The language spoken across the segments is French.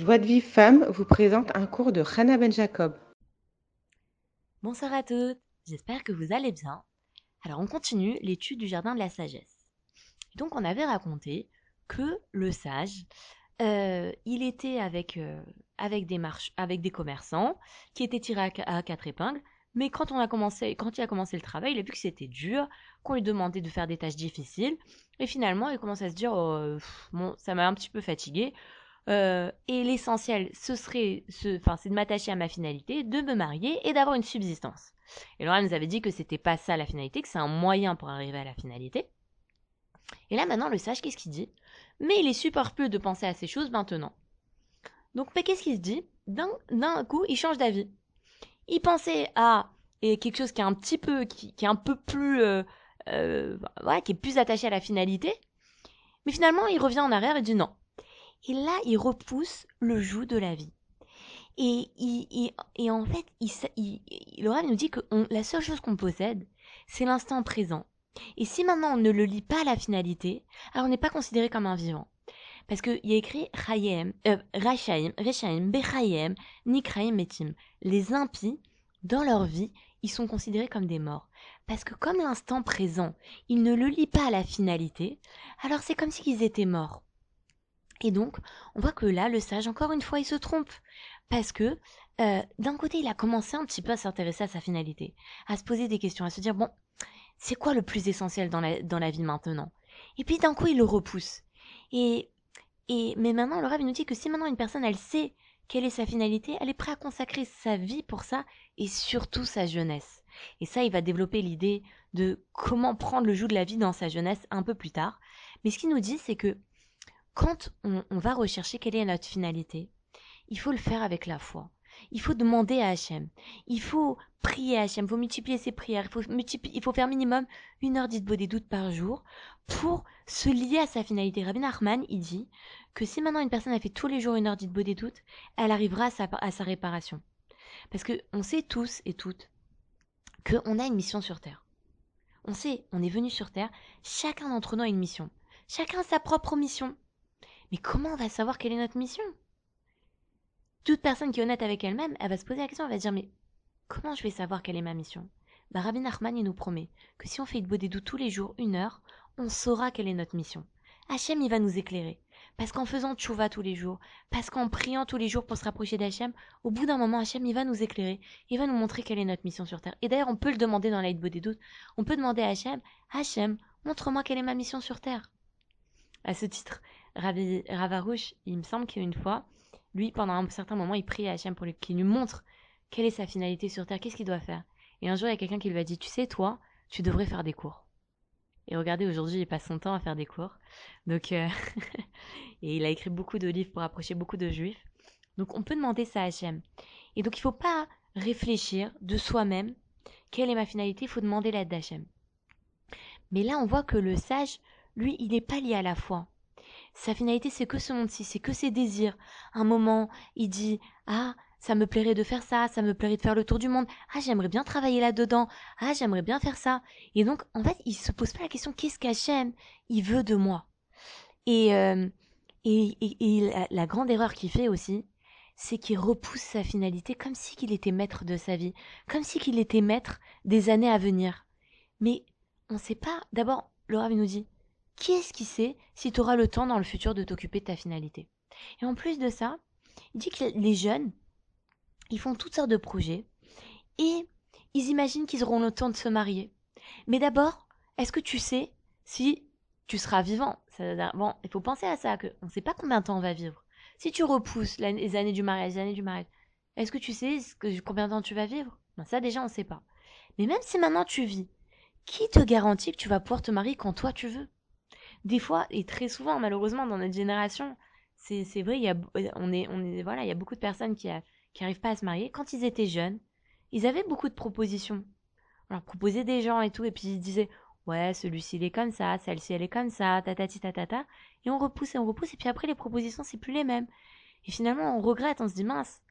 Joie de Vive Femme vous présente un cours de Hannah Ben Jacob. Bonsoir à toutes, j'espère que vous allez bien. Alors on continue l'étude du jardin de la sagesse. Donc on avait raconté que le sage, euh, il était avec, euh, avec, des marches, avec des commerçants qui étaient tirés à, quatre épingles, mais quand, on a commencé, quand il a commencé le travail, il a vu que c'était dur, qu'on lui demandait de faire des tâches difficiles, et finalement il commence à se dire oh, bon, ça m'a un petit peu fatigué, euh, et l'essentiel, ce serait, enfin, c'est de m'attacher à ma finalité, de me marier et d'avoir une subsistance. Et Laura nous avait dit que c'était pas ça la finalité, que c'est un moyen pour arriver à la finalité. Et là maintenant, le sage, qu'est-ce qu'il dit? Mais il est super peu de penser à ces choses maintenant. Donc, mais qu'est-ce qu'il se dit? D'un coup, il change d'avis. Il pensait à et quelque chose qui est un petit peu, qui, est un peu plus, euh, euh, qui est plus attaché à la finalité. Mais finalement, il revient en arrière et dit non. Et là, il repousse le joug de la vie. Et, et en fait, il, Laura nous dit que la seule chose qu'on possède, c'est l'instant présent. Et si maintenant on ne le lit pas à la finalité, alors on n'est pas considéré comme un vivant. Parce qu'il y a écrit Chayem, euh, Rachaim, Rechaim, Bechayem, Nikraim, Metim. Les impies, dans leur vie, ils sont considérés comme des morts. Parce que comme l'instant présent, ils ne le lit pas à la finalité, alors c'est comme s'ils étaient morts. Et donc, on voit que là, le sage, encore une fois, il se trompe. Parce que, euh, d'un côté, il a commencé un petit peu à s'intéresser à sa finalité, à se poser des questions, à se dire, bon, c'est quoi le plus essentiel dans la, dans la vie maintenant? Et puis d'un coup, il le repousse. Et, et, mais maintenant, le rêve nous dit que si maintenant une personne, elle sait quelle est sa finalité, elle est prête à consacrer sa vie pour ça, et surtout sa jeunesse. Et ça, il va développer l'idée de comment prendre le joug de la vie dans sa jeunesse un peu plus tard. Mais ce qu'il nous dit, c'est que quand on, va rechercher quelle est notre finalité, il faut le faire avec la foi. Il faut demander à Hachem. Il faut prier à Hachem. Il faut multiplier ses prières. Il faut, il faut faire minimum une heure d'Itbo des doutes par jour pour se lier à sa finalité. Rabbi Nachman, il dit que si maintenant une personne a fait tous les jours une heure d'Itbo des doutes, elle arrivera à sa, à sa réparation. Parce que on sait tous et toutes qu'on a une mission sur Terre. On sait, on est venu sur Terre, chacun d'entre nous a une mission. Chacun a sa propre mission. Mais comment on va savoir quelle est notre mission? Toute personne qui est honnête avec elle-même, elle va se poser la question, elle va se dire mais comment je vais savoir quelle est ma mission? Bah, Rabbi Nachman, nous promet que si on fait de doux tous les jours, une heure, on saura quelle est notre mission. Hachem, il va nous éclairer. Parce qu'en faisant tchouva tous les jours, parce qu'en priant tous les jours pour se rapprocher d'Hachem, au bout d'un moment, Hachem, il va nous éclairer. Il va nous montrer quelle est notre mission sur Terre. Et d'ailleurs, on peut le demander dans l'aide des doutes. On peut demander à Hachem, Hachem, montre-moi quelle est ma mission sur Terre. À ce titre, Ravarouche, il me semble qu'une fois, lui, pendant un certain moment, il prie à Hachem pour qu'il lui montre quelle est sa finalité sur Terre, qu'est-ce qu'il doit faire. Et un jour, il y a quelqu'un qui lui a dit, tu sais, toi, tu devrais faire des cours. Et regardez, aujourd'hui, il passe son temps à faire des cours. Donc, euh, et il a écrit beaucoup de livres pour approcher beaucoup de juifs. Donc, on peut demander ça à Hachem. Et donc, il ne faut pas réfléchir de soi-même quelle est ma finalité, il faut demander l'aide d'Hachem. Mais là, on voit que le sage, lui, il n'est pas lié à la foi. Sa finalité, c'est que ce monde-ci, c'est que ses désirs. Un moment, il dit Ah, ça me plairait de faire ça, ça me plairait de faire le tour du monde. Ah, j'aimerais bien travailler là-dedans. Ah, j'aimerais bien faire ça. Et donc, en fait, il se pose pas la question qu'est-ce qu'Hachem il veut de moi? Et, euh, et, et, la, grande erreur qu'il fait aussi, c'est qu'il repousse sa finalité comme si qu'il était maître de sa vie, comme si qu'il était maître des années à venir. Mais on ne sait pas. D'abord, Rav nous dit qui est-ce qui sait si tu auras le temps dans le futur de t'occuper de ta finalité Et en plus de ça, il dit que les jeunes, ils font toutes sortes de projets et ils imaginent qu'ils auront le temps de se marier. Mais d'abord, est-ce que tu sais si tu seras vivant? Bon, il faut penser à ça, que on ne sait pas combien de temps on va vivre. Si tu repousses les années du mariage, les années du mariage, est-ce que tu sais combien de temps tu vas vivre? Ça déjà, on ne sait pas. Mais même si maintenant tu vis, qui te garantit que tu vas pouvoir te marier quand toi tu veux? Des fois, et très souvent, malheureusement, dans notre génération, c'est vrai, il y a, on est, on est, voilà, il y a beaucoup de personnes qui n'arrivent pas à se marier. Quand ils étaient jeunes, ils avaient beaucoup de propositions. On leur proposait des gens et tout, et puis ils disaient, ouais, celui-ci il est comme ça, celle-ci elle est comme ça, tatati tatata. Et on repousse et on repousse, et puis après les propositions, c'est plus les mêmes. Et finalement, on regrette, on se dit, mince,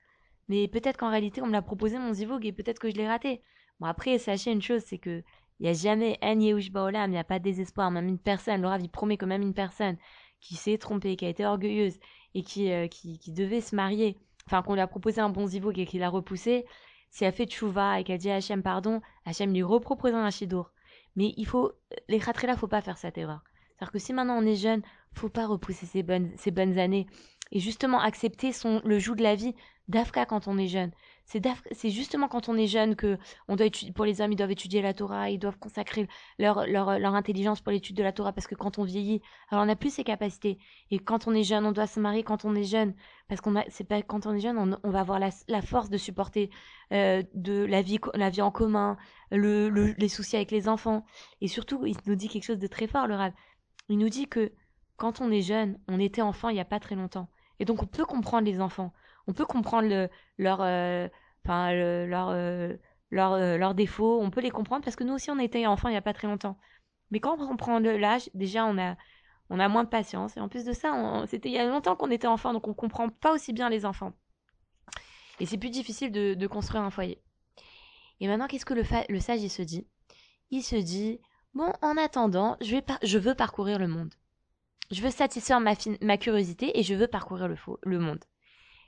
mais peut-être qu'en réalité, on me l'a proposé mon zivoug et peut-être que je l'ai raté. Bon, après, sachez une chose, c'est que il n'y a jamais un Yehush Baolam, il n'y a pas de désespoir. Même une personne, le Rav, il promet que même une personne qui s'est trompée, qui a été orgueilleuse et qui, euh, qui, qui devait se marier, enfin qu'on lui a proposé un bon zivouk et qu'il a repoussé, si elle fait tchouva et qu'elle dit à Hachem pardon, Hachem lui repropose un chidour. Mais il faut, les ne faut pas faire cette erreur. C'est-à-dire que si maintenant on est jeune, faut pas repousser ces bonnes, ces bonnes années et justement accepter son, le joug de la vie d'Afka quand on est jeune. C'est justement quand on est jeune que on doit pour les hommes, ils doivent étudier la Torah, ils doivent consacrer leur, leur, leur intelligence pour l'étude de la Torah parce que quand on vieillit, alors on n'a plus ces capacités. Et quand on est jeune, on doit se marier quand on est jeune parce qu'on c'est pas quand on est jeune, on, on va avoir la, la, force de supporter euh, de la vie, la vie en commun, le, les soucis avec les enfants. Et surtout, il nous dit quelque chose de très fort, le Rav. Il nous dit que quand on est jeune, on était enfant il n'y a pas très longtemps. Et donc on peut comprendre les enfants on peut comprendre le, leur, euh, leur, euh, euh, leurs défauts, on peut les comprendre parce que nous aussi on était enfants il n'y a pas très longtemps. Mais quand on prend l'âge, déjà on a, on a moins de patience. Et en plus de ça, c'était il y a longtemps qu'on était enfant, donc on comprend pas aussi bien les enfants. Et c'est plus difficile de, construire un foyer. Et maintenant, qu'est-ce que le, sage se dit? Il se dit bon, en attendant, je veux parcourir le monde. Je veux satisfaire ma, curiosité et je veux parcourir le, le monde.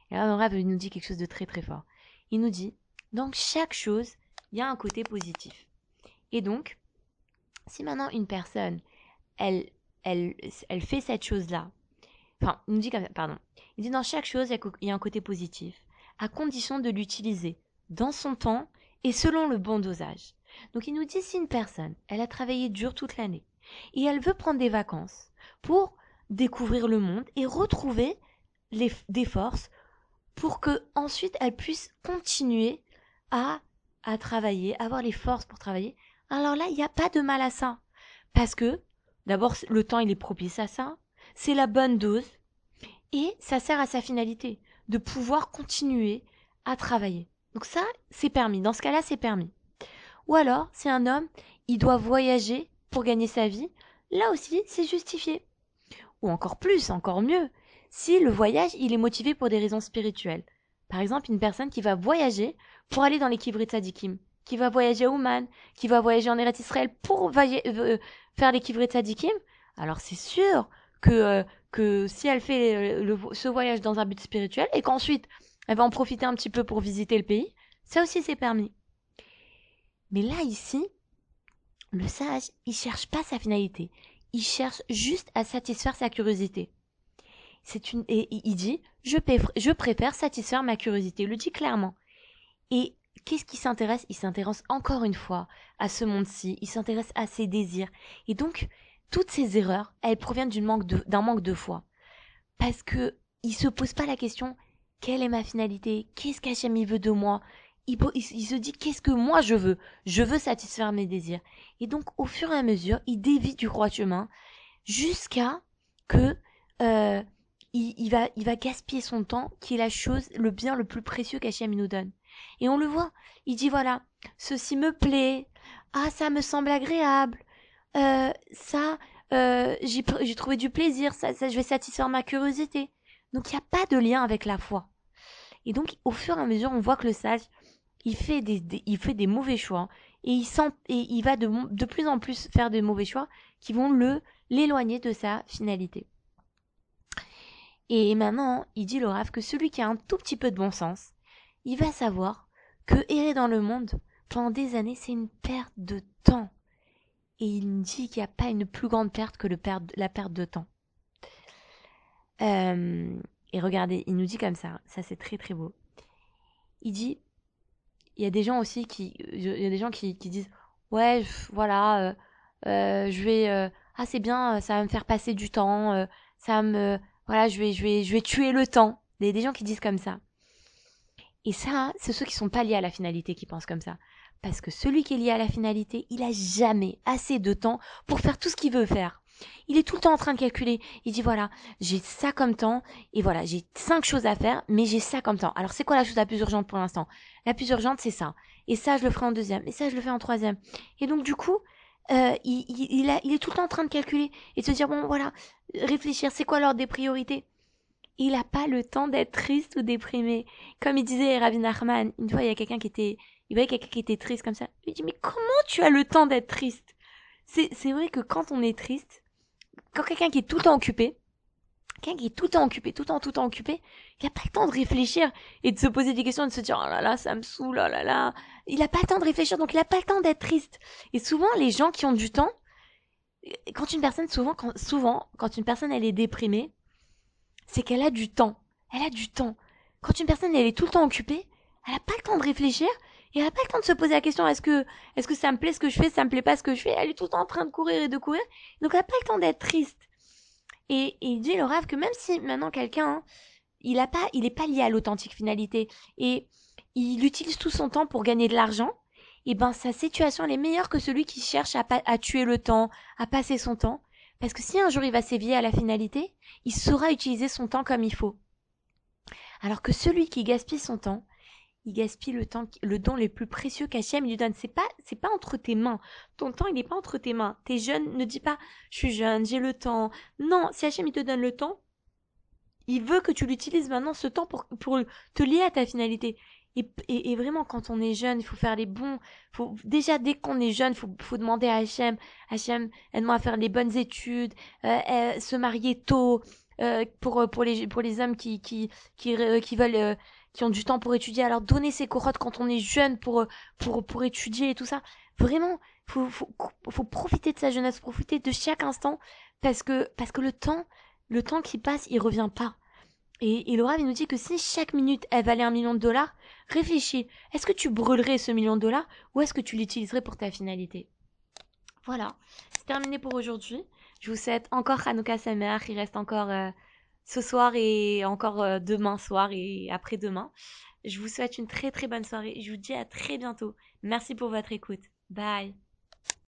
Et là, Rave, il nous dit quelque chose de très très fort. Il nous dit, dans chaque chose, il y a un côté positif. Et donc, si maintenant une personne, elle, elle, elle fait cette chose-là, enfin, il nous dit comme pardon, il dit dans chaque chose, il y a un côté positif, à condition de l'utiliser dans son temps et selon le bon dosage. Donc il nous dit si une personne, elle a travaillé dur toute l'année et elle veut prendre des vacances pour découvrir le monde et retrouver des forces pour que ensuite elle puisse continuer à, à travailler, avoir les forces pour travailler. Alors là, il n'y a pas de mal à ça. Parce que, d'abord, le temps, il est propice à ça. C'est la bonne dose. Et ça sert à sa finalité, de pouvoir continuer à travailler. Donc ça, c'est permis. Dans ce cas-là, c'est permis. Ou alors, si un homme, il doit voyager pour gagner sa vie, là aussi, c'est justifié. Ou encore plus, encore mieux, si le voyage, il est motivé pour des raisons spirituelles. Par exemple, une personne qui va voyager pour aller dans les Kivrit Tzadikim, qui va voyager à Ouman, qui va voyager en Eretz Israël pour euh, faire les Kivrit Tzadikim, alors c'est sûr que, euh, si elle fait le, ce voyage dans un but spirituel et qu'ensuite elle va en profiter un petit peu pour visiter le pays, ça aussi c'est permis. Mais là, ici, le sage, il cherche pas sa finalité. Il cherche juste à satisfaire sa curiosité. C'est une et il dit je, préfère satisfaire ma curiosité. Il le dit clairement. Et qu'est-ce qui s'intéresse? Il s'intéresse encore une fois à ce monde-ci. Il s'intéresse à ses désirs. Et donc toutes ces erreurs, elles proviennent d'un manque de d'un manque de foi, parce que il se pose pas la question quelle est ma finalité? Qu'est-ce qu'Hachem veut de moi? Il, se dit qu'est-ce que moi je veux? Je veux satisfaire mes désirs. Et donc au fur et à mesure, il dévie du droit chemin jusqu'à que euh, il, va, il va gaspiller son temps, qui est la chose, le bien le plus précieux qu'Hachem nous donne. Et on le voit. Il dit voilà, ceci me plaît. Ah, ça me semble agréable. Euh, ça, euh, j'ai trouvé du plaisir. Ça, ça, je vais satisfaire ma curiosité. Donc il n'y a pas de lien avec la foi. Et donc au fur et à mesure, on voit que le sage, il fait des, mauvais choix et il sent et il va de, plus en plus faire des mauvais choix qui vont le l'éloigner de sa finalité. Et maintenant, il dit le que celui qui a un tout petit peu de bon sens, il va savoir que errer dans le monde pendant des années, c'est une perte de temps. Et il dit qu'il n'y a pas une plus grande perte que la perte de temps. Euh, et regardez, il nous dit comme ça, ça c'est très très beau. Il dit, il y a des gens aussi qui, disent, ouais, voilà, euh, euh, je vais, ah c'est bien, ça va me faire passer du temps, ça me, voilà, je vais, je vais, je vais tuer le temps. Il y a des gens qui disent comme ça. Et ça, c'est ceux qui sont pas liés à la finalité qui pensent comme ça. Parce que celui qui est lié à la finalité, il a jamais assez de temps pour faire tout ce qu'il veut faire. Il est tout le temps en train de calculer. Il dit voilà, j'ai ça comme temps et voilà, j'ai cinq choses à faire, mais j'ai ça comme temps. Alors c'est quoi la chose la plus urgente pour l'instant? La plus urgente, c'est ça. Et ça, je le ferai en deuxième. Et ça, je le fais en troisième. Et donc du coup, euh, il, il, il est tout le temps en train de calculer et de se dire bon voilà, réfléchir, c'est quoi l'ordre des priorités? Il n'a pas le temps d'être triste ou déprimé. Comme il disait Ravi Nachman, une fois il y a quelqu'un qui était, il voyait quelqu'un qui était triste comme ça. Il dit mais comment tu as le temps d'être triste? C'est vrai que quand on est triste, quand quelqu'un qui est tout le temps occupé, Quelqu'un qui est tout le temps occupé, tout le temps, tout le temps occupé, il n'a pas le temps de réfléchir et de se poser des questions, de se dire oh là là, ça me saoule, oh là là. Il n'a pas le temps de réfléchir, donc il n'a pas le temps d'être triste. Et souvent, les gens qui ont du temps, quand une personne, souvent, souvent, quand une personne elle est déprimée, c'est qu'elle a du temps. Elle a du temps. Quand une personne elle est tout le temps occupée, elle n'a pas le temps de réfléchir et elle n'a pas le temps de se poser la question est-ce que est-ce que ça me plaît ce que je fais, ça me plaît pas ce que je fais. Elle est tout le temps en train de courir et de courir, donc elle n'a pas le temps d'être triste. Et, et il dit le rêve que même si maintenant quelqu'un, hein, il a pas, il est pas lié à l'authentique finalité et il utilise tout son temps pour gagner de l'argent, et ben sa situation elle est meilleure que celui qui cherche à, à tuer le temps, à passer son temps. Parce que si un jour il va s'éveiller à la finalité, il saura utiliser son temps comme il faut. Alors que celui qui gaspille son temps, il gaspille le temps, le don le plus précieux qu'Hachem lui donne. C'est pas, c'est pas entre tes mains. Ton temps, il n'est pas entre tes mains. T'es jeune, ne dis pas, je suis jeune, j'ai le temps. Non, si Hachem, il te donne le temps, il veut que tu l'utilises maintenant, ce temps, pour, pour te lier à ta finalité. Et, et, vraiment, quand on est jeune, il faut faire les bons. Faut, déjà, dès qu'on est jeune, il faut, faut demander à Hachem, Hachem, aide-moi à faire les bonnes études, euh, euh, se marier tôt, euh, pour, pour, les, pour les hommes qui, qui, qui, qui veulent qui ont du temps pour étudier. Alors donner ses corottes quand on est jeune pour, pour, pour étudier et tout ça. Vraiment, faut, faut, faut profiter de sa jeunesse, profiter de chaque instant parce que, parce que le temps, le temps qui passe, il revient pas. Et, et Laura, il nous dit que si chaque minute, valait un million de dollars, réfléchis. Est-ce que tu brûlerais ce million de dollars ou est-ce que tu l'utiliserais pour ta finalité? Voilà. C'est terminé pour aujourd'hui. Je vous souhaite encore Hanouka Samer. Il reste encore, euh, ce soir et encore euh, demain soir et après-demain. Je vous souhaite une très très bonne soirée. Je vous dis à très bientôt. Merci pour votre écoute. Bye.